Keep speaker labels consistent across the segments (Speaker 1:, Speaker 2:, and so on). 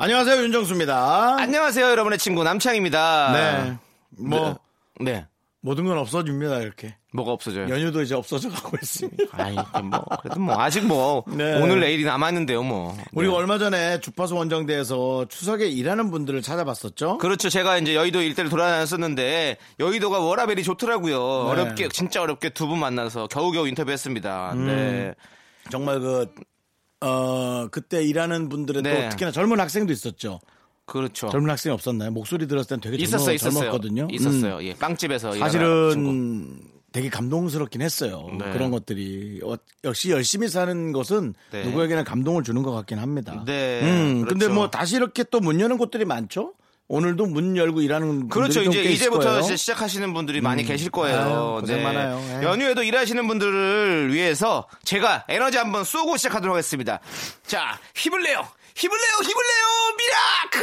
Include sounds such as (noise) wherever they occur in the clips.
Speaker 1: 안녕하세요 윤정수입니다.
Speaker 2: 안녕하세요, 여러분의 친구 남창입니다.
Speaker 1: 네. 뭐
Speaker 2: 네.
Speaker 1: 모든 건 없어집니다 이렇게.
Speaker 2: 뭐가 없어져요?
Speaker 1: 연휴도 이제 없어져 가고 있습니다. (laughs)
Speaker 2: 아이, 뭐, 그래도 뭐, 아직 뭐,
Speaker 1: 네.
Speaker 2: 오늘 내일이 남았는데요, 뭐.
Speaker 1: 우리가
Speaker 2: 네.
Speaker 1: 얼마 전에 주파수 원정대에서 추석에 일하는 분들을 찾아봤었죠.
Speaker 2: 그렇죠. 제가 이제 여의도 일대를 돌아다녔었는데, 여의도가 워라벨이 좋더라고요.
Speaker 1: 네.
Speaker 2: 어렵게, 진짜 어렵게 두 분 만나서 겨우겨우 인터뷰했습니다.
Speaker 1: 음.
Speaker 2: 네.
Speaker 1: 정말 그 어, 그때 일하는 분들은
Speaker 2: 네.
Speaker 1: 또 특히나 젊은 학생도 있었죠.
Speaker 2: 그렇죠.
Speaker 1: 젊은 학생이 없었나요? 목소리 들었을 땐 되게 젊어,
Speaker 2: 있었어요.
Speaker 1: 젊었거든요.
Speaker 2: 있었어요.
Speaker 1: 음.
Speaker 2: 예, 빵집에서.
Speaker 1: 사실은 되게 감동스럽긴 했어요.
Speaker 2: 네.
Speaker 1: 그런 것들이 어, 역시 열심히 사는 것은
Speaker 2: 네.
Speaker 1: 누구에게나 감동을 주는 것 같긴 합니다.
Speaker 2: 네,
Speaker 1: 음, 근데
Speaker 2: 그렇죠.
Speaker 1: 뭐 다시 이렇게 또 문 여는 곳들이 많죠. 오늘도 문 열고 일하는
Speaker 2: 그렇죠.
Speaker 1: 분들이 좀
Speaker 2: 이제 이제부터 시작하시는 분들이 많이 계실 거예요.
Speaker 1: 아유, 고생 많아요. 예.
Speaker 2: 연휴에도 일하시는 분들을 위해서 제가 에너지 한번 쏘고 시작하도록 하겠습니다. 자, 힘을 내요. 힘을 내요. 힘을 내요. Miracle!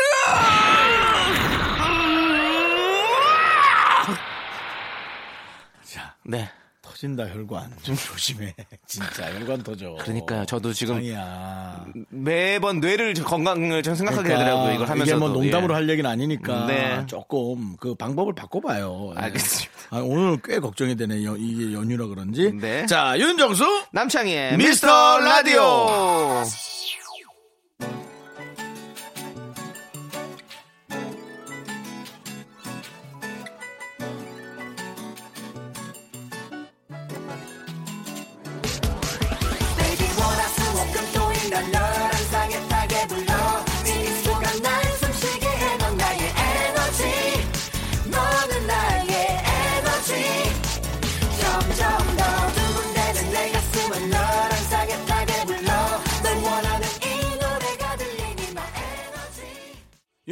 Speaker 1: 자,
Speaker 2: 네.
Speaker 1: 터진다 혈관 (laughs) 좀 조심해. 진짜 혈관 터져.
Speaker 2: 그러니까요. 저도 지금
Speaker 1: 장이야.
Speaker 2: 매번 뇌를 건강을 좀 생각하게 되더라고요. 이걸 하면서
Speaker 1: 이게 뭐 농담으로 할 얘기는 아니니까
Speaker 2: 네.
Speaker 1: 조금 그 방법을 바꿔봐요. 예.
Speaker 2: 알겠습니다.
Speaker 1: 아, 오늘 꽤 걱정이 되네. 요 이게 연휴라 그런지.
Speaker 2: 네.
Speaker 1: 자, 윤정수
Speaker 2: 남창희의
Speaker 1: 미스터
Speaker 2: 미스터 라디오.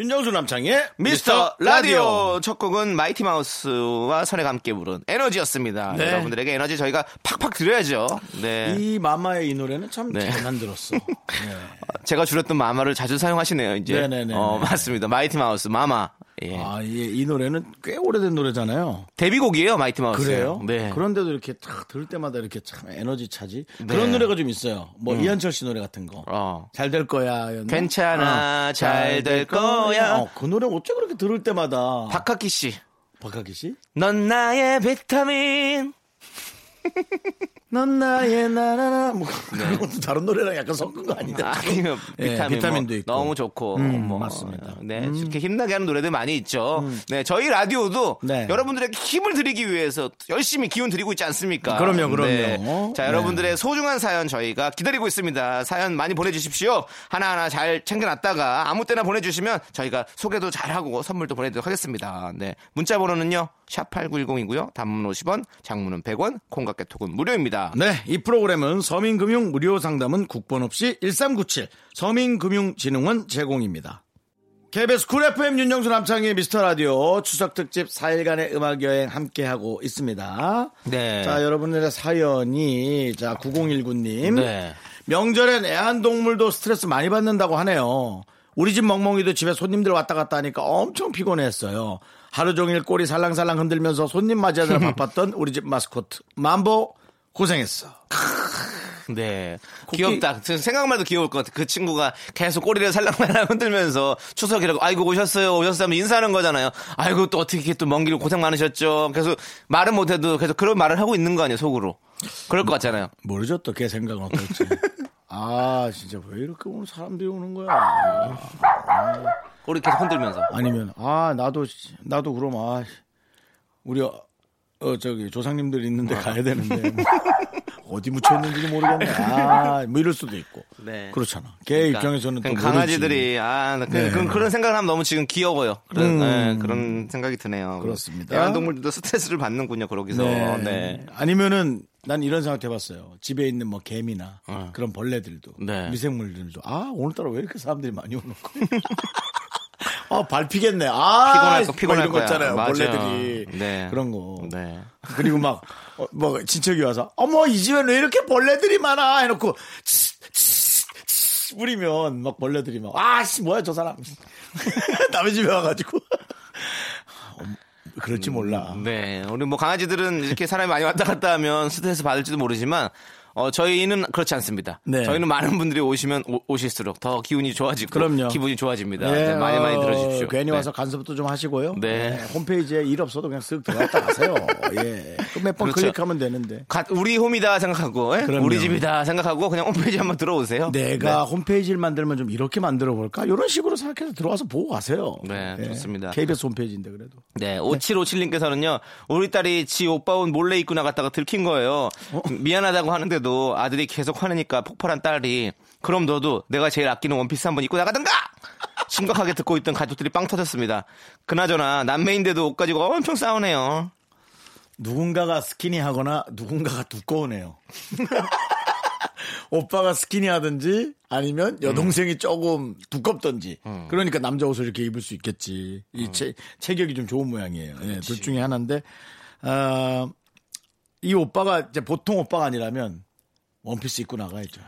Speaker 1: 윤정수 남창희의
Speaker 2: 미스터 라디오 첫 곡은 마이티 마우스와 선예가 함께 부른 에너지였습니다.
Speaker 1: 네.
Speaker 2: 여러분들에게 에너지 저희가 팍팍 드려야죠. 네.
Speaker 1: 이 마마의 이 노래는 참
Speaker 2: 네.
Speaker 1: 잘 만들었어. 네. (laughs)
Speaker 2: 제가 줄였던 마마를 자주 사용하시네요, 이제.
Speaker 1: 네네네.
Speaker 2: 어, 맞습니다. 마이티 마우스 마마. 예.
Speaker 1: 아, 이, 이 노래는 꽤 오래된 노래잖아요.
Speaker 2: 데뷔곡이에요, 마이티 마우스.
Speaker 1: 그래요?
Speaker 2: 네.
Speaker 1: 그런데도 이렇게 딱 들을 때마다 이렇게 참 에너지 차지.
Speaker 2: 네.
Speaker 1: 그런 노래가 좀 있어요. 뭐 이한철 씨 노래 같은 거.
Speaker 2: 어.
Speaker 1: 잘될 거야.
Speaker 2: 괜찮아, 잘될 거야.
Speaker 1: 어, 그 노래 어째 그렇게 들을 때마다.
Speaker 2: 박학기 씨.
Speaker 1: 박하기 씨?
Speaker 2: 넌 나의 비타민.
Speaker 1: 넌 나의 나나나 뭐 그것도 다른 노래랑 약간 섞은 거 아니냐?
Speaker 2: 아니면
Speaker 1: 예,
Speaker 2: 비타민
Speaker 1: 비타민도
Speaker 2: 뭐
Speaker 1: 있고.
Speaker 2: 너무 좋고
Speaker 1: 음,
Speaker 2: 뭐
Speaker 1: 맞습니다.
Speaker 2: 네 이렇게 힘나게 하는 노래들 많이 있죠. 네 저희 라디오도
Speaker 1: 네.
Speaker 2: 여러분들에게 힘을 드리기 위해서 열심히 기운 드리고 있지 않습니까?
Speaker 1: 그럼요, 그럼요.
Speaker 2: 네. 자
Speaker 1: 네.
Speaker 2: 여러분들의 소중한 사연 저희가 기다리고 있습니다. 사연 많이 보내주십시오. 하나 하나 잘 챙겨놨다가 아무 때나 보내주시면 저희가 소개도 잘하고 선물도 보내드리도록 하겠습니다. 네 문자 번호는요 샵 #8910이고요. 단문 50원, 장문은 100원, 콩깍개톡은 무료입니다.
Speaker 1: 네, 이 프로그램은 서민금융 무료 상담은 국번 없이 1397 서민금융진흥원 제공입니다. KBS 쿨 FM 윤정수 남창희의 미스터 라디오 추석 특집 4일간의 음악 여행 함께 하고 있습니다.
Speaker 2: 네.
Speaker 1: 자, 여러분들의 사연이 자 9019님
Speaker 2: 네.
Speaker 1: 명절엔 애완동물도 스트레스 많이 받는다고 하네요. 우리 집 멍멍이도 집에 손님들 왔다 갔다 하니까 엄청 피곤했어요. 하루 종일 꼬리 살랑살랑 흔들면서 손님 맞이하느라 (laughs) 바빴던 우리 집 마스코트 만보 고생했어.
Speaker 2: 네.
Speaker 1: 코끼-
Speaker 2: 귀엽다. 생각만 해도 귀여울 것 같아. 그 친구가 계속 꼬리를 살랑살랑 흔들면서 추석이라고, 아이고, 오셨어요, 오셨어요 하면 인사하는 거잖아요. 아이고, 또 어떻게 또 먼 길 고생 많으셨죠. 계속 말은 못 해도 계속 그런 말을 하고 있는 거 아니에요, 속으로. 그럴 것 같잖아요.
Speaker 1: 모르죠 또 걔 생각은 어떨지. (laughs) 아 진짜 왜 이렇게 오늘 사람들이 오는 거야.
Speaker 2: 꼬리 계속 흔들면서.
Speaker 1: 아니면 아 나도 나도 그럼 아 우리 어, 어, 저기 조상님들 있는데 가야 되는데 (laughs) 뭐 어디 묻혀 있는지도 모르겠네. 아뭐 이럴 수도 있고.
Speaker 2: 네.
Speaker 1: 그렇잖아. 걔 입장에서는 또.
Speaker 2: 강아지들이 아 그,
Speaker 1: 네.
Speaker 2: 그, 그런 생각을 하면 너무 지금 귀여워요. 그런,
Speaker 1: 음.
Speaker 2: 네, 그런 생각이 드네요.
Speaker 1: 그렇습니다.
Speaker 2: 애완동물들도 스트레스를 받는군요. 거기서.
Speaker 1: 네.
Speaker 2: 네.
Speaker 1: 아니면은 난 이런 생각 해봤어요. 집에 있는 뭐 개미나 그런 벌레들도
Speaker 2: 네.
Speaker 1: 미생물들도 아 오늘따라 왜 이렇게 사람들이 많이 오는 거 (laughs) 발 피겠네. 아,
Speaker 2: 피곤할 거,
Speaker 1: 막
Speaker 2: 피곤할
Speaker 1: 거. 있잖아요.
Speaker 2: 맞아요.
Speaker 1: 벌레들이.
Speaker 2: 네.
Speaker 1: 그런 거.
Speaker 2: 네.
Speaker 1: 그리고 막, 어, 뭐, 친척이 와서, 어머, 이 집엔 왜 이렇게 벌레들이 많아? 해놓고, 치, 치, 치, 뿌리면 막 벌레들이 막, 아, 씨, 뭐야, 저 사람. (laughs) 남의 집에 와가지고. 어, 그럴지 몰라.
Speaker 2: 네. 우리 뭐 강아지들은 이렇게 사람이 많이 왔다 갔다 하면 스트레스 받을지도 모르지만 어, 저희는 그렇지 않습니다.
Speaker 1: 네.
Speaker 2: 저희는 많은 분들이 오시면 오, 실수록더 기운이 좋아지고
Speaker 1: 그럼요.
Speaker 2: 기분이 좋아집니다.
Speaker 1: 예,
Speaker 2: 네, 많이 많이
Speaker 1: 어,
Speaker 2: 들어주십시오.
Speaker 1: 괜히
Speaker 2: 네.
Speaker 1: 와서 간섭도 좀 하시고요.
Speaker 2: 네.
Speaker 1: 홈페이지에 일 없어도 그냥 쓱 들어갔다 가세요. 예. 몇번
Speaker 2: 그렇죠.
Speaker 1: 클릭하면 되는데.
Speaker 2: 가- 우리 홈이다 생각하고 예? 우리 집이다 생각하고 그냥 홈페이지 한번 들어오세요.
Speaker 1: 내가 홈페이지를 만들면 좀 이렇게 만들어 볼까? 이런 식으로 생각해서 들어와서 보고 가세요.
Speaker 2: 네, 좋습니다.
Speaker 1: KBS 홈페이지인데 그래도.
Speaker 2: 네, 5757님께서는요, 우리 딸이 지 오빠 옷 몰래 입고 나갔다가 들킨 거예요.
Speaker 1: 어?
Speaker 2: 미안하다고 하는데 도 아들이 계속 화내니까 폭발한 딸이, 그럼 너도 내가 제일 아끼는 원피스 한 번 입고 나가든가! 심각하게 듣고 있던 가족들이 빵 터졌습니다. 그나저나, 남매인데도 옷 가지고 엄청 싸우네요.
Speaker 1: 누군가가 스키니하거나 누군가가 두꺼우네요. (laughs) 오빠가 스키니하든지 아니면 여동생이 조금 두껍든지 그러니까 남자 옷을 이렇게 입을 수 있겠지. 이 체, 체격이 좀 좋은 모양이에요. 예, 둘 중에 하나인데 어, 이 오빠가 이제 보통 오빠가 아니라면 원피스 입고 나가야죠.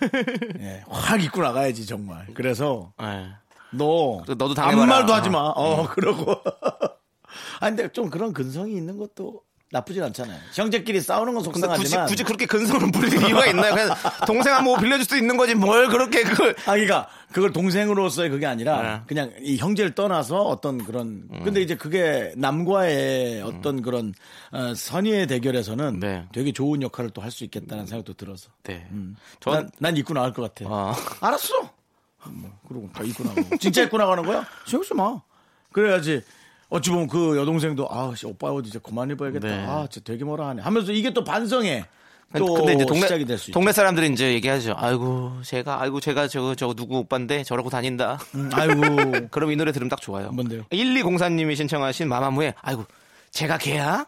Speaker 1: (laughs) 예, 확 입고 나가야지 정말. 그래서
Speaker 2: 예.
Speaker 1: 너
Speaker 2: 너도
Speaker 1: 아무
Speaker 2: 당해봐라.
Speaker 1: 말도 하지 마. 어, 그러고. (laughs) 아 근데 좀 그런 근성이 있는 것도 나쁘진 않잖아요. 형제끼리 싸우는 건
Speaker 2: 근데 굳이,
Speaker 1: 속상하지만.
Speaker 2: 굳이 그렇게 근성을 부릴 이유가 있나요? 그냥 동생 한번 빌려줄 수도 있는 거지, 뭘 그렇게 그걸.
Speaker 1: 아, 그러니까 그걸 동생으로서의 그게 아니라
Speaker 2: 네. 음.
Speaker 1: 그냥 이 형제를 떠나서 어떤 그런. 근데 이제 그게 남과의 어떤 그런 어, 선의의 대결에서는
Speaker 2: 네.
Speaker 1: 되게 좋은 역할을 또 할 수 있겠다는 생각도 들어서.
Speaker 2: 네.
Speaker 1: 음.
Speaker 2: 전,
Speaker 1: 난, 난 입고 나갈 것 같아.
Speaker 2: 어.
Speaker 1: 알았어. 뭐, 그러고 다 입고 나가고. 진짜 입고 나가는 거야? 쓰 마. 그래야지. 어찌 보면 그 여동생도 아, 씨, 오빠 옷 이제 그만 입어야겠다.
Speaker 2: 네.
Speaker 1: 아, 진짜 되게 뭐라 하네. 하면서 이게 또 반성해. 또
Speaker 2: 근데 이제 동네,
Speaker 1: 시작이 될 수.
Speaker 2: 동네 사람들이 이제 얘기하죠. 아이고, 쟤가, 아이고, 쟤가 저거, 저거 누구 오빠인데 저러고 다닌다.
Speaker 1: 음, 아이고. (laughs)
Speaker 2: 그럼 이 노래 들으면 딱 좋아요.
Speaker 1: 뭔데요?
Speaker 2: 1204님이 신청하신 마마무의 아이고 쟤가 걔야?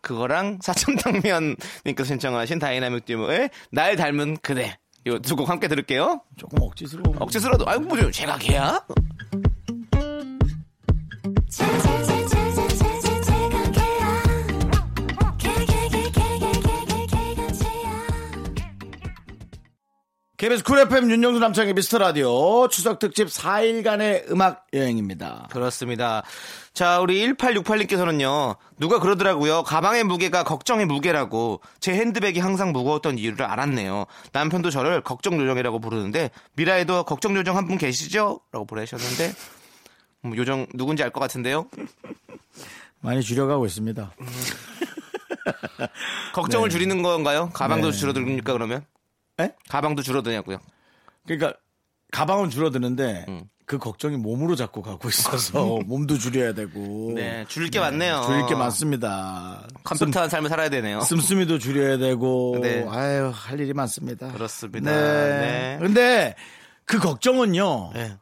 Speaker 2: 그거랑 사천탕면님께서 신청하신 다이나믹 듀오의 날 닮은 그대 요 두 곡 함께 들을게요.
Speaker 1: 조금 억지스러워.
Speaker 2: 억지스러워도 아이고 뭐죠? 쟤가 걔야?
Speaker 1: KBS 쿨 FM 윤정수 남창희의 미스터 라디오 추석 특집 4일간의 음악 여행입니다.
Speaker 2: 그렇습니다. 자, 우리 1868님께서는요, 누가 그러더라고요. 가방의 무게가 걱정의 무게라고. 제 핸드백이 항상 무거웠던 이유를 알았네요. 남편도 저를 걱정 요정이라고 부르는데, 미라에도 걱정 요정 한 분 계시죠? 라고 보내셨는데, 음, 요정 누군지 알 것 같은데요?
Speaker 1: 많이 줄여가고 있습니다. (laughs)
Speaker 2: 걱정을 줄이는 건가요? 가방도
Speaker 1: 네.
Speaker 2: 줄어듭니까, 그러면?
Speaker 1: 에?
Speaker 2: 가방도 줄어드냐고요?
Speaker 1: 그러니까 가방은 줄어드는데
Speaker 2: 음.
Speaker 1: 그 걱정이 몸으로 자꾸 가고 있어서 몸도 줄여야 되고
Speaker 2: 네, 줄일 게 많네요.
Speaker 1: 줄일 게 많습니다.
Speaker 2: 컴퓨터한 삶을 살아야 되네요.
Speaker 1: 씀, 씀씀이도 줄여야 되고
Speaker 2: 네.
Speaker 1: 아유 할 일이 많습니다.
Speaker 2: 그렇습니다.
Speaker 1: 네.
Speaker 2: 네.
Speaker 1: 근데 그 걱정은요
Speaker 2: 네.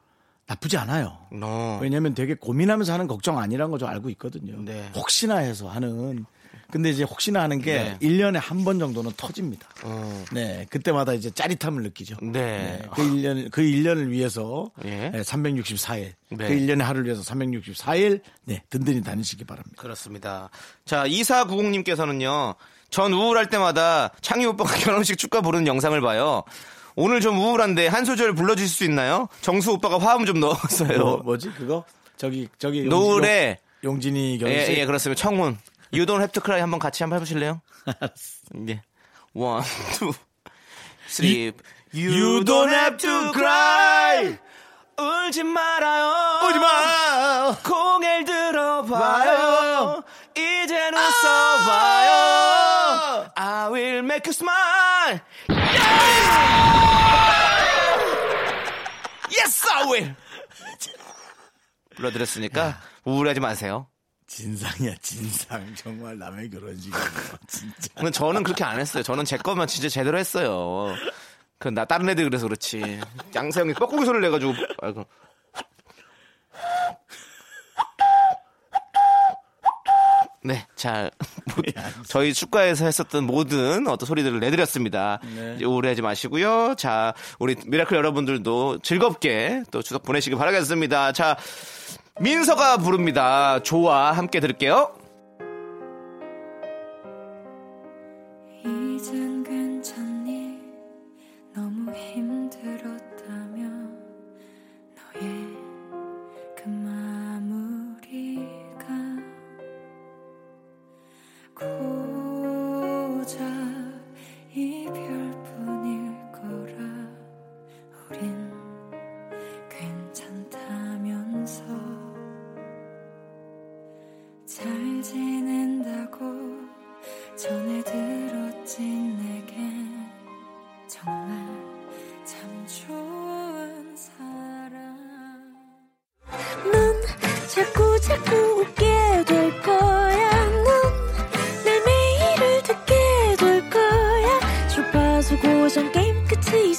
Speaker 1: 나쁘지 않아요.
Speaker 2: 어.
Speaker 1: 왜냐면 되게 고민하면서 하는 걱정 아니라는 거좀 알고 있거든요.
Speaker 2: 네.
Speaker 1: 혹시나 해서 하는. 근데 이제 혹시나 하는 게
Speaker 2: 네.
Speaker 1: 일 1년에 한 번 정도는 터집니다.
Speaker 2: 어.
Speaker 1: 네. 그때마다 이제 짜릿함을 느끼죠.
Speaker 2: 네.
Speaker 1: 그 1년, 그 1년을 위해서
Speaker 2: 예.
Speaker 1: 364일.
Speaker 2: 네.
Speaker 1: 그 1년의 하루를 위해서 364일. 네. 든든히 다니시기 바랍니다.
Speaker 2: 그렇습니다. 자, 2490님께서는요, 전 우울할 때마다 창희 오빠가 (laughs) 결혼식 축가 부르는 영상을 봐요. 오늘 좀 우울한데 한 소절 불러주실 수 있나요? 정수 오빠가 화음 좀 넣었어요.
Speaker 1: 뭐, 뭐지? 그거? 저기, 저기.
Speaker 2: 노을에,
Speaker 1: 용- 용진이
Speaker 2: 예,
Speaker 1: 결혼식.
Speaker 2: 예, 그렇습니다. 청혼. You don't have to cry 한번 같이 한번 해보실래요? 예. One, two, three.
Speaker 1: You don't have to cry.
Speaker 2: 울지 말아요.
Speaker 1: 오지 마!
Speaker 2: 고개를 들어봐요.
Speaker 1: 봐요.
Speaker 2: 이젠 웃어봐요. I will make you smile. Yes, I will. 불러드렸으니까 우울하지 마세요.
Speaker 1: 진상이야, 진상. (laughs) 정말 남의 결혼식이야. 진짜.
Speaker 2: 근데 저는 그렇게 안 했어요. 저는 제 거면 진짜 제대로 했어요. 그 나 다른 애들 그래서 그렇지. 양세형이 뻐꾸기 소리를 내가지고 아이고. 네, 자, 뭐, 저희 축가에서 했었던 모든 어떤 소리들을 내드렸습니다.
Speaker 1: 네.
Speaker 2: 우울해하지 마시고요. 자, 우리 미라클 여러분들도 즐겁게 또 추석 보내시기 바라겠습니다. 자, 민서가 부릅니다. 조와 함께 들을게요.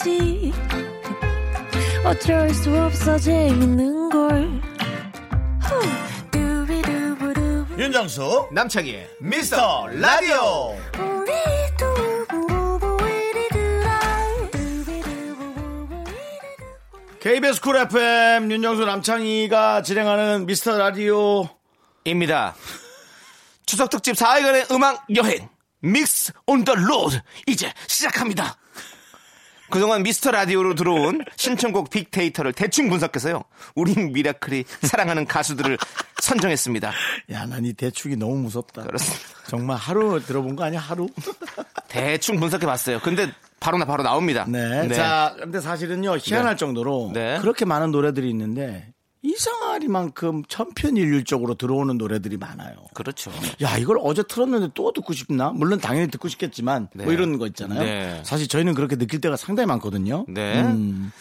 Speaker 3: 끝이지 어쩔 수 없어 재밌는 걸.
Speaker 1: 윤정수
Speaker 2: 남창희의
Speaker 1: 미스터 라디오. KBS Cool FM 윤정수 남창희가 진행하는 미스터 라디오
Speaker 2: 입니다. 추석 특집 4일간의 음악 여행 Mix on the Road 이제 시작합니다. 그동안 미스터 라디오로 들어온 신청곡 빅데이터를 대충 분석해서요. 우린 미라클이 사랑하는 가수들을 선정했습니다.
Speaker 1: 야, 난 이 대충이 너무 무섭다.
Speaker 2: 그렇습니다.
Speaker 1: 정말 하루 들어본 거 아니야, 하루? (laughs)
Speaker 2: 대충 분석해 봤어요. 근데 바로 나 바로 나옵니다.
Speaker 1: 네. 자, 근데 사실은요, 희한할
Speaker 2: 네.
Speaker 1: 정도로
Speaker 2: 네.
Speaker 1: 그렇게 많은 노래들이 있는데 이상하리만큼 천편일률적으로 들어오는 노래들이 많아요.
Speaker 2: 그렇죠.
Speaker 1: 야, 이걸 어제 틀었는데 또 듣고 싶나? 물론 당연히 듣고 싶겠지만
Speaker 2: 네.
Speaker 1: 뭐 이런 거 있잖아요.
Speaker 2: 네.
Speaker 1: 사실 저희는 그렇게 느낄 때가 상당히 많거든요.
Speaker 2: 네.
Speaker 1: 음.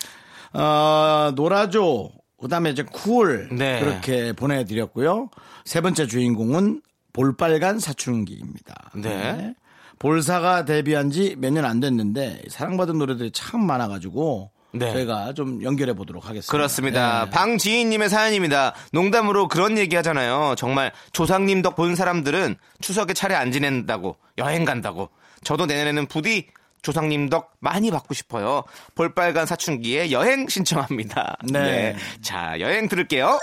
Speaker 1: 어, 노라조, 그 다음에 이제 쿨.
Speaker 2: 네.
Speaker 1: 그렇게 보내드렸고요. 세 번째 주인공은 볼빨간 사춘기입니다.
Speaker 2: 네.
Speaker 1: 볼사가 데뷔한 지 몇 년 안 됐는데 사랑받은 노래들이 참 많아가지고
Speaker 2: 네.
Speaker 1: 저희가 좀 연결해 보도록 하겠습니다.
Speaker 2: 그렇습니다.
Speaker 1: 네.
Speaker 2: 방지인님의 사연입니다. 농담으로 그런 얘기 하잖아요. 정말 조상님 덕 본 사람들은 추석에 차례 안 지낸다고 여행 간다고. 저도 내년에는 부디 조상님 덕 많이 받고 싶어요. 볼빨간 사춘기에 여행 신청합니다.
Speaker 1: 네.
Speaker 2: 자, 여행 들을게요.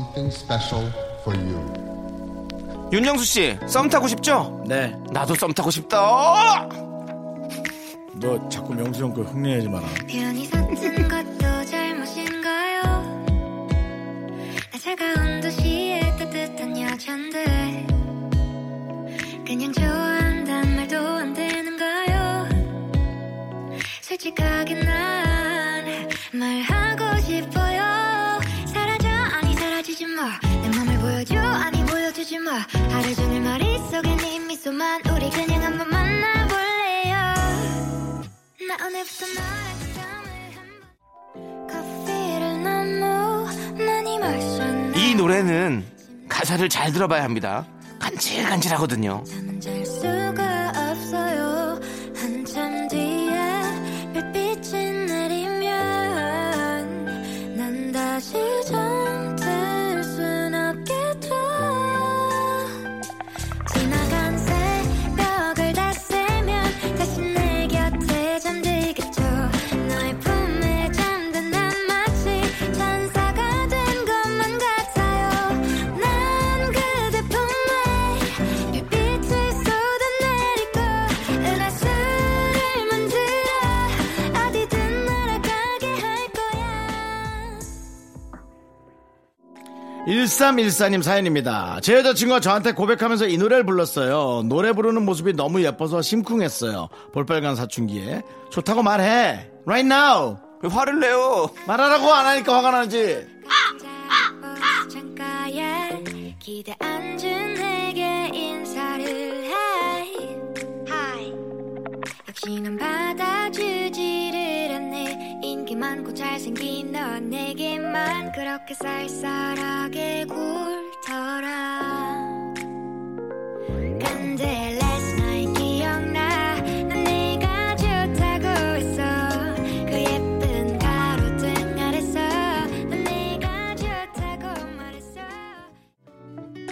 Speaker 4: Something special for you.
Speaker 2: 윤정수 씨, 썸 타고 싶죠?
Speaker 1: 네.
Speaker 2: 나도 썸 타고 싶다.
Speaker 1: 너 자꾸 명수 형거 흉내내지 마라.
Speaker 3: 편히 섰은 것도 잘못인가요? 나 차가운 도시의 따뜻한 여잔데 그냥 좋아한단 말도 안 되는가요? 솔직하게 난 이
Speaker 2: 노래는 가사를 잘 들어봐야 합니다. 간질간질하거든요.
Speaker 3: 잠
Speaker 1: 1314님 사연입니다. 제 여자친구가 저한테 고백하면서 이 노래를 불렀어요. 노래 부르는 모습이 너무 예뻐서 심쿵했어요. 볼빨간 사춘기에. 좋다고 말해. Right now.
Speaker 2: 왜 화를 내요?
Speaker 1: 말하라고 안 하니까 화가 나지.
Speaker 3: 역시 난 바다 많고 잘생긴 넌 내게만 그렇게 쌀쌀하게 굴더라 근데 last night 기억나 난 네가 좋다고 했어 그 예쁜 가로등 아래서 난 네가 좋다고 말했어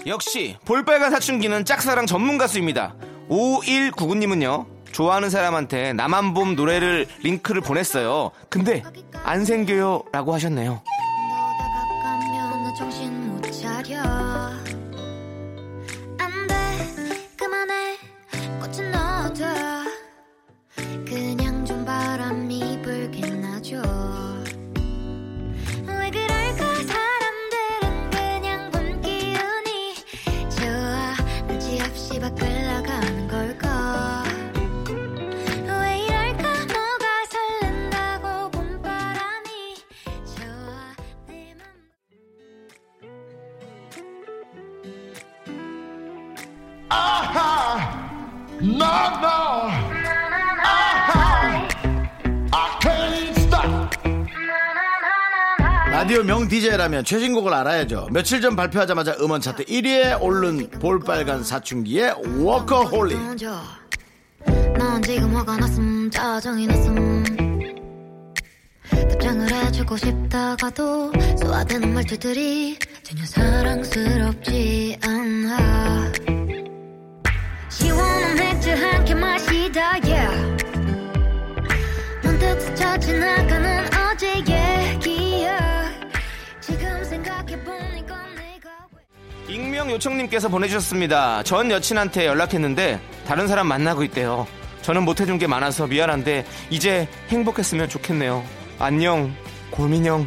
Speaker 2: 역시 볼빨간 사춘기는 짝사랑 전문 가수입니다. 5199님은요. 좋아하는 사람한테 나만 봄 노래를 링크를 보냈어요. 근데 안 생겨요 라고 하셨네요.
Speaker 1: 최신곡을 알아야죠. 며칠 전 발표하자마자 음원 차트 1위에 오른 볼빨간 사춘기의 워커홀릭.
Speaker 3: 넌 지금 화가 났음 짜증이 났음 답장을 해주고 싶다가도 쏘아대는 말투들이 전혀 사랑스럽지 않아 시원한 맥주 한 캔 마시다 yeah 문득 스쳐 지나가는
Speaker 2: 익명 요청님께서 보내주셨습니다. 전 여친한테 연락했는데 다른 사람 만나고 있대요. 저는 못해준 게 많아서 미안한데 이제 행복했으면 좋겠네요. 안녕 고민형.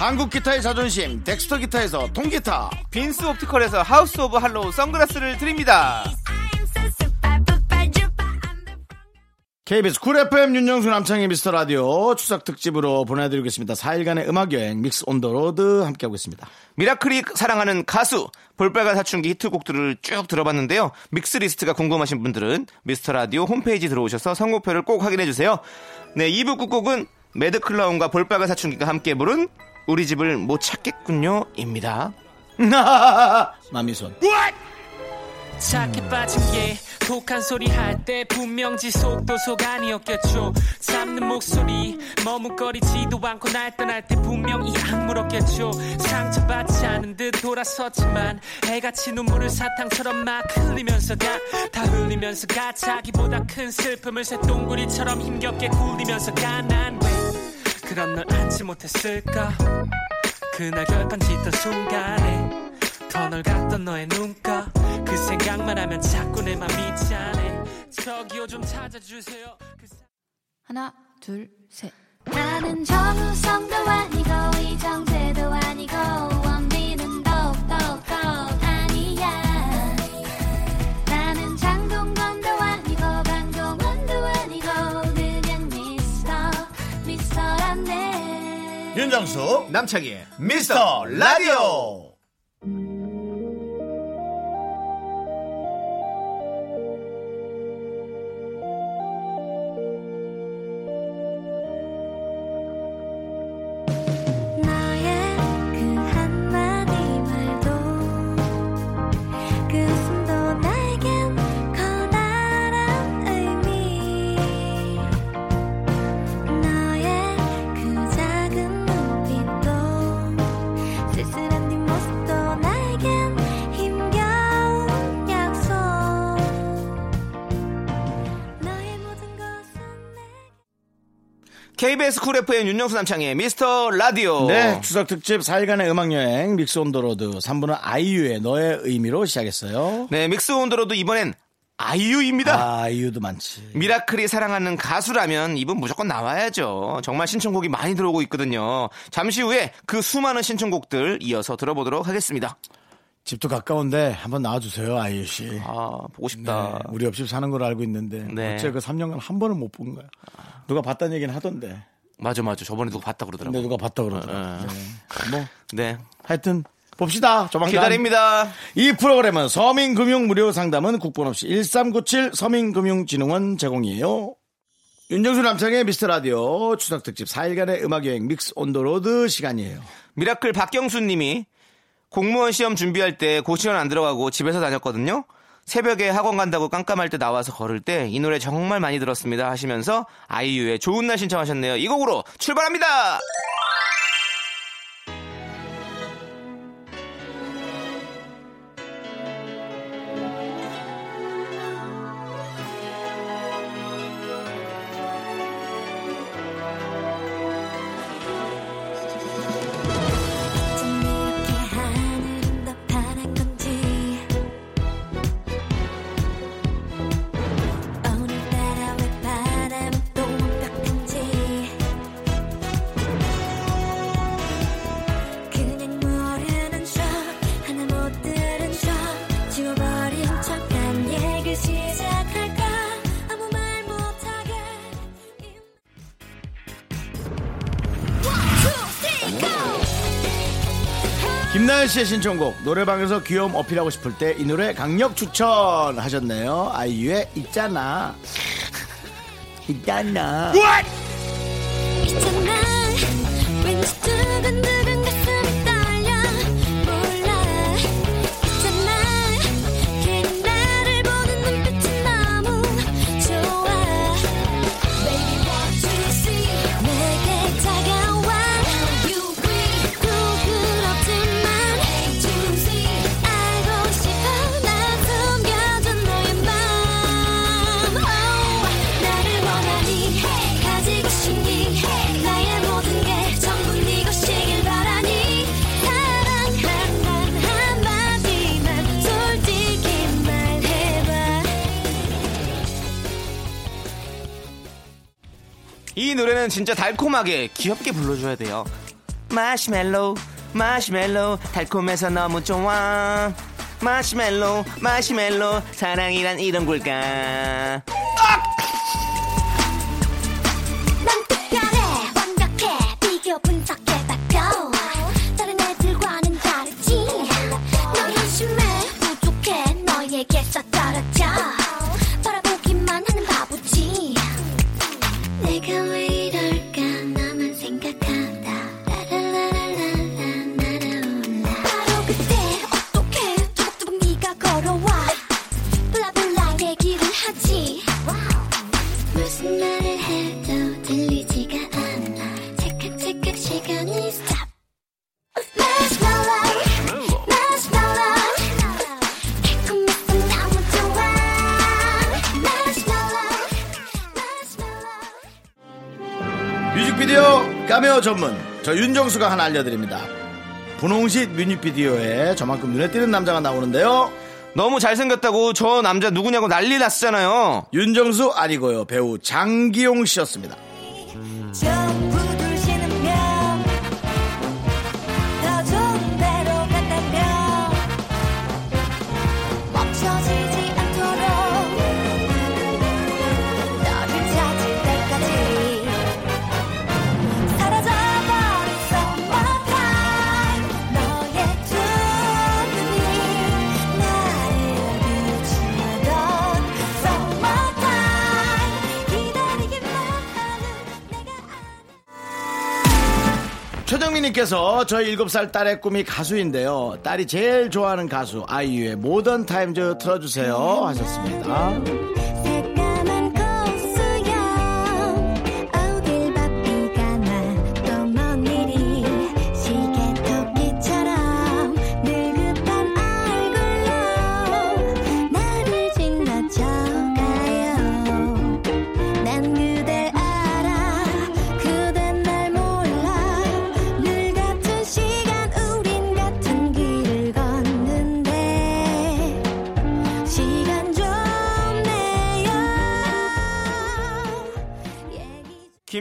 Speaker 1: 한국 기타의 자존심 덱스터 기타에서 통기타.
Speaker 2: 빈스 옵티컬에서 하우스 오브 할로우 선글라스를 드립니다.
Speaker 1: KBS Cool FM 윤정수 남창희의 미스터 라디오 추석 특집으로 보내드리겠습니다. 4일간의 음악 여행 Mix on the Road 함께하고 있습니다.
Speaker 2: 미라클이 사랑하는 가수 볼빨간 사춘기 히트곡들을 쭉 들어봤는데요. 믹스 리스트가 궁금하신 분들은 미스터 라디오 홈페이지 들어오셔서 선곡표를 꼭 확인해 주세요. 네, 2부 끝곡은 매드 클라운과 볼빨간 사춘기가 함께 부른 우리 집을 못 찾겠군요 입니다. (laughs)
Speaker 1: 마미손.
Speaker 5: 착해 빠진 게 독한 소리 할 때 분명 지 속도 속 아니었겠죠 잡는 목소리 머뭇거리지도 않고 날 떠날 때 분명 이 악 물었겠죠 상처받지 않은 듯 돌아섰지만 애같이 눈물을 사탕처럼 막 흘리면서 가다 흘리면서 가 자기보다 큰 슬픔을 쇠똥구리처럼 힘겹게 굴리면서 가난 왜 그런 널 안지 못했을까? 그날 결판 짓던 순간에 더 널 같던 너의 눈가. 그 생각만 하면 자꾸 내 맘이 짠해 저기요 좀 찾아주세요. 그 사-
Speaker 6: 하나, 둘, 셋.
Speaker 3: 나는 정우성도 아니고 이정재도 아니고
Speaker 1: 윤정수
Speaker 2: 남창희의
Speaker 1: 미스터 라디오.
Speaker 2: KBS Cool FM 윤정수 남창희의 미스터 라디오.
Speaker 1: 네, 추석 특집 4일간의 음악여행 Mix on the Road 3부는 아이유의 너의 의미로 시작했어요.
Speaker 2: 네, Mix on the Road 이번엔 아이유입니다.
Speaker 1: 아, 아이유도 많지.
Speaker 2: 미라클이 사랑하는 가수라면 이분 무조건 나와야죠. 정말 신청곡이 많이 들어오고 있거든요. 잠시 후에 그 수많은 신청곡들 이어서 들어보도록 하겠습니다.
Speaker 1: 집도 가까운데 한번 나와주세요, 아이유 씨.
Speaker 2: 아, 보고
Speaker 1: 네,
Speaker 2: 싶다.
Speaker 1: 우리 옆집 사는 걸 알고 있는데
Speaker 2: 네.
Speaker 1: 어째 그 3년간 한 번은 못 본 거야. 누가 봤다는 얘기는 하던데.
Speaker 2: 맞아, 맞아. 저번에 누가 봤다 그러더라고.
Speaker 1: 근데 누가 봤다 그러더라.
Speaker 2: 어, 어.
Speaker 1: 네. 뭐
Speaker 2: 네.
Speaker 1: 하여튼 봅시다. 조만간.
Speaker 2: 기다립니다.
Speaker 1: 이 프로그램은 서민금융 무료 상담은 국번 없이 1397 서민금융진흥원 제공이에요. 윤정수 남창희의 미스터 라디오 추석 특집 4일간의 음악 여행 Mix on the Road 시간이에요.
Speaker 2: 미라클 박경수 님이 공무원 시험 준비할 때 고시원 안 들어가고 집에서 다녔거든요. 새벽에 학원 간다고 깜깜할 때 나와서 걸을 때 이 노래 정말 많이 들었습니다 하시면서 아이유의 좋은 날 신청하셨네요. 이 곡으로 출발합니다.
Speaker 1: 김나연 씨의 신청곡 노래방에서 귀여움 어필하고 싶을 때 이 노래 강력 추천하셨네요. 아이유의 있잖아. (laughs) 있잖아.
Speaker 7: 있 이
Speaker 2: 노래는 진짜 달콤하게 귀엽게 불러줘야 돼요. 마시멜로, 마시멜로, 달콤해서 너무 좋아. 마시멜로, 마시멜로, 사랑이란 이런
Speaker 1: 걸까. 전문 저 윤정수가 하나 알려드립니다. 분홍빛 뮤직비디오에 저만큼 눈에 띄는 남자가 나오는데요.
Speaker 2: 너무 잘생겼다고 저 남자 누구냐고 난리 났잖아요.
Speaker 1: 윤정수 아니고요 배우 장기용 씨였습니다. 최정민님께서 저희 7살 딸의 꿈이 가수인데요. 딸이 제일 좋아하는 가수 아이유의 모던 타임즈 틀어주세요 하셨습니다.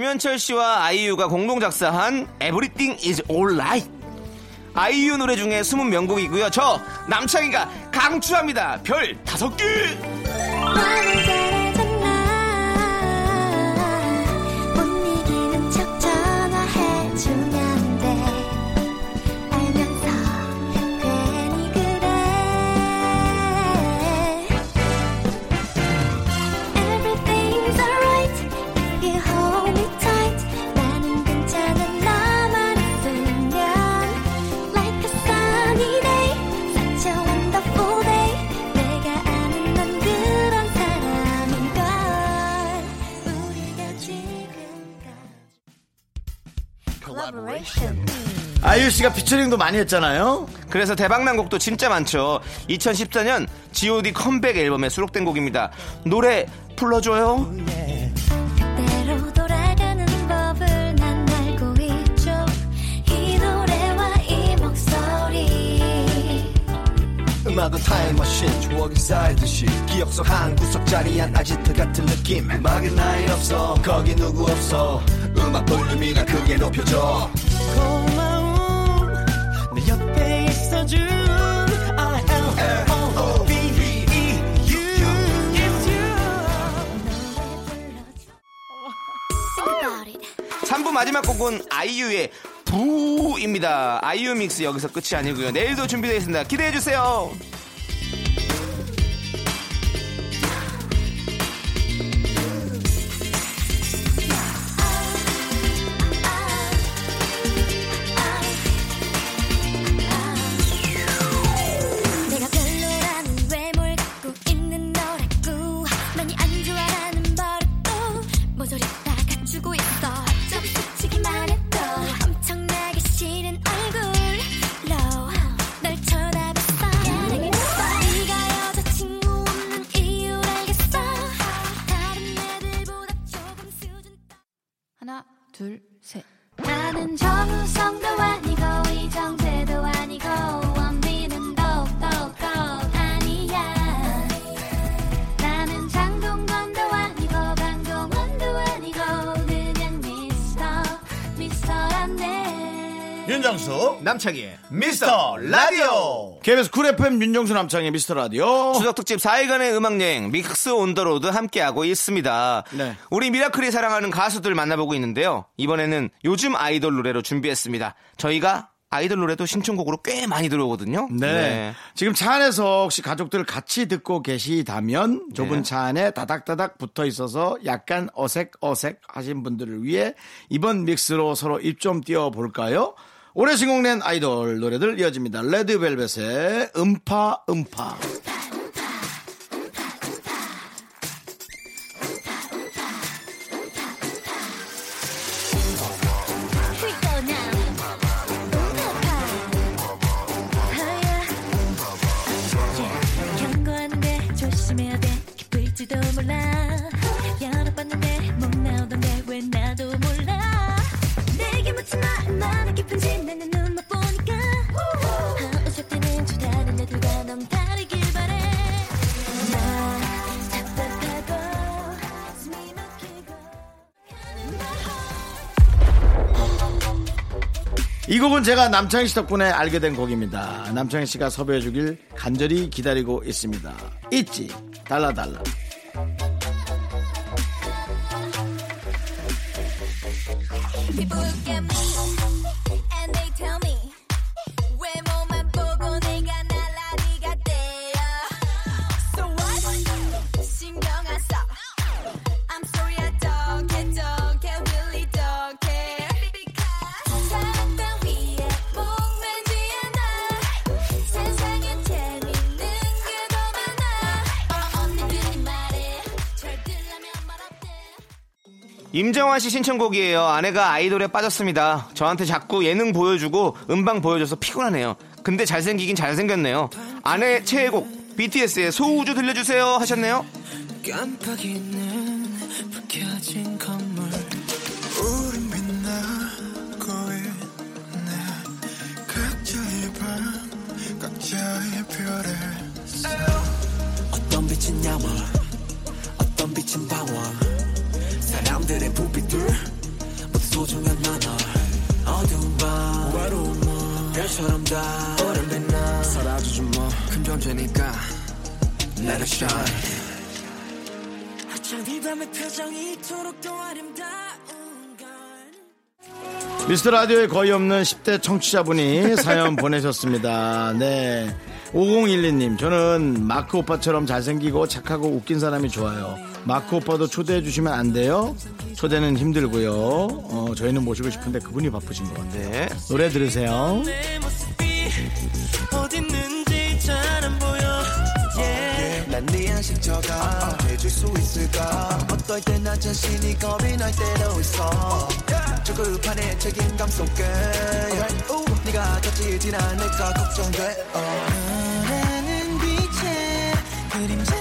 Speaker 2: 김현철 씨와 아이유가 공동 작사한 Everything is Alright. 아이유 노래 중에 숨은 명곡이고요. 저 남창희가 강추합니다. 별 다섯 개.
Speaker 1: 아이유 씨가 피처링도 많이 했잖아요.
Speaker 2: 그래서 대박난 곡도 진짜 많죠. 2014년 G.O.D 컴백 앨범에 수록된 곡입니다. 노래 불러줘요.
Speaker 8: 음악은 타임머신 추억이 쌓이듯이 기억 속 한 구석 자리 한 아지트 같은 느낌 음악은 나이 없어 거기 누구 없어 음악 볼륨이나 크게 높여줘 고마운 내 옆에 있어준
Speaker 7: Think about it
Speaker 2: 3부 마지막 곡은 아이유의 부입니다. 아이유 믹스 여기서 끝이 아니고요. 내일도 준비되어 있습니다. 기대해 주세요. 남창희의
Speaker 1: 미스터 라디오. KBS Cool FM 윤정수 남창희의 미스터 라디오.
Speaker 2: 추석 특집 4일간의 음악여행 믹스 온더 로드 함께하고 있습니다.
Speaker 1: 네.
Speaker 2: 우리 미라클이 사랑하는 가수들 만나보고 있는데요. 이번에는 요즘 아이돌 노래로 준비했습니다. 저희가 아이돌 노래도 신청곡으로 꽤 많이 들어오거든요.
Speaker 1: 네. 지금 차 안에서 혹시 가족들 같이 듣고 계시다면 좁은
Speaker 2: 네.
Speaker 1: 차 안에 다닥다닥 붙어 있어서 약간 어색어색 하신 분들을 위해 이번 믹스로 서로 입 좀 띄워 볼까요? 올해 신곡 낸 아이돌 노래들 이어집니다. 레드벨벳의 음파 음파.
Speaker 7: 이
Speaker 1: 곡은 제가 남창희 씨 덕분에 알게 된 곡입니다. 남창희 씨가 섭외해 주길 간절히 기다리고 있습니다. 있지. 달라달라.
Speaker 7: People look
Speaker 2: 임정환 씨 신청곡이에요. 아내가 아이돌에 빠졌습니다. 저한테 자꾸 예능 보여주고 음방 보여줘서 피곤하네요. 근데 잘생기긴 잘생겼네요. 아내 최애곡 BTS의 소우주 들려주세요 하셨네요.
Speaker 8: 깜빡이는 불켜 사람들의 부비들 소중한 너널 어두운 밤 외로운 밤 별처럼 다 오랜 빛나 사라져줘 뭐큰 존재니까 Let it shine 어쩜 이 밤의 표정이 이토록 더 아름다운 걸
Speaker 1: 미스터 라디오에 거의 없는 10대 청취자분이 사연 (laughs) 보내셨습니다. 네. 5012님, 저는 마크 오빠처럼 잘생기고 착하고 웃긴 사람이 좋아요. 마크 오빠도 초대해 주시면 안 돼요? 초대는 힘들고요. 어, 저희는 모시고 싶은데 그분이 바쁘신 것 같아요.
Speaker 2: 네.
Speaker 1: 노래 들으세요.
Speaker 8: 내 모습이 어딨는지 잘안 보여 난네 안식처가 돼줄 수 있을까 어떨 때나 자신이 겁이 날 때도 있어 조급한의 책임감 속에 네가 겹치진 않을까 걱정돼 나는 빛에 그림자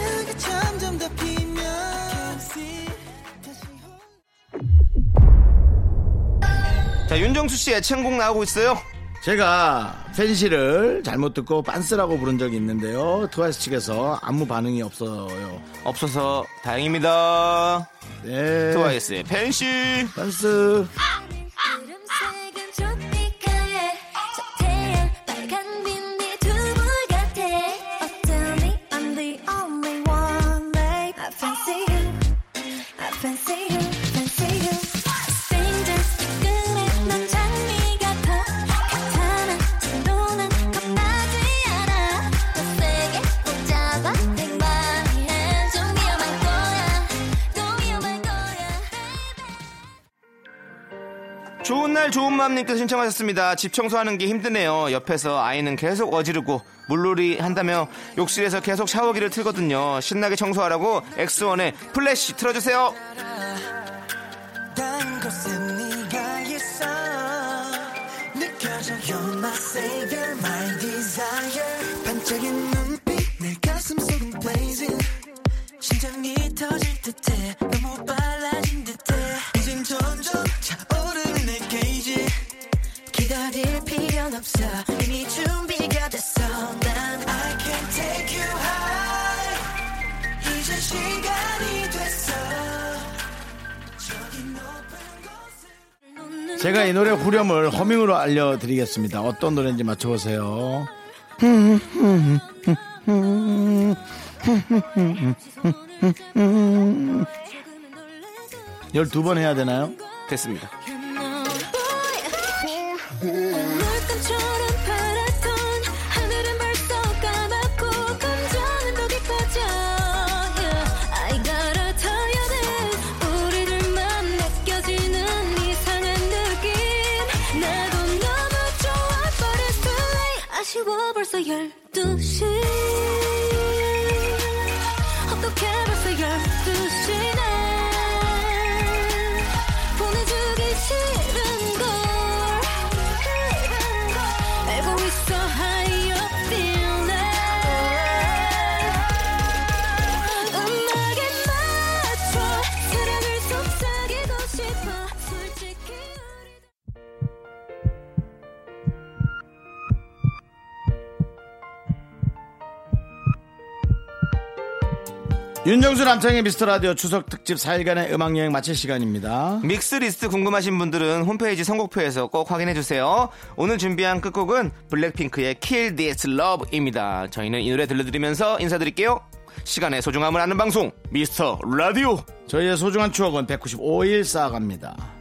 Speaker 2: 자, 윤정수 씨 애창곡 나오고 있어요.
Speaker 1: 제가 팬시를 잘못 듣고 빤스라고 부른 적이 있는데요. 트와이스 측에서 아무 반응이 없어요.
Speaker 2: 없어서 다행입니다.
Speaker 1: 네.
Speaker 2: 트와이스의 팬시.
Speaker 1: 빤스.
Speaker 2: 날 좋은 마음님께서 신청하셨습니다. 집 청소하는 게 힘드네요. 옆에서 아이는 계속 어지르고 물놀이 한다며 욕실에서 계속 샤워기를 틀거든요. 신나게 청소하라고 엑스원의 플래시 틀어주세요.
Speaker 8: 심장이 터질 듯해 너무 빨 없어 이미 준비가 됐어 난 I can take you high 이제 시간이 됐어 저기 높은 곳에
Speaker 1: 제가 이 노래 후렴을 허밍으로 알려드리겠습니다. 어떤 노래인지 맞춰보세요. 12번 해야 되나요?
Speaker 2: 됐습니다.
Speaker 7: 벌써 12시. 어떻게 벌써 12시
Speaker 1: 윤정수 남창희의 미스터 라디오 추석 특집 4일간의 음악 여행 마칠 시간입니다.
Speaker 2: 믹스 리스트 궁금하신 분들은 홈페이지 선곡표에서 꼭 확인해 주세요. 오늘 준비한 끝곡은 블랙핑크의 Kill This Love입니다. 저희는 이 노래 들려드리면서 인사드릴게요. 시간의 소중함을 아는 방송 미스터 라디오.
Speaker 1: 저희의 소중한 추억은 195일 쌓아갑니다.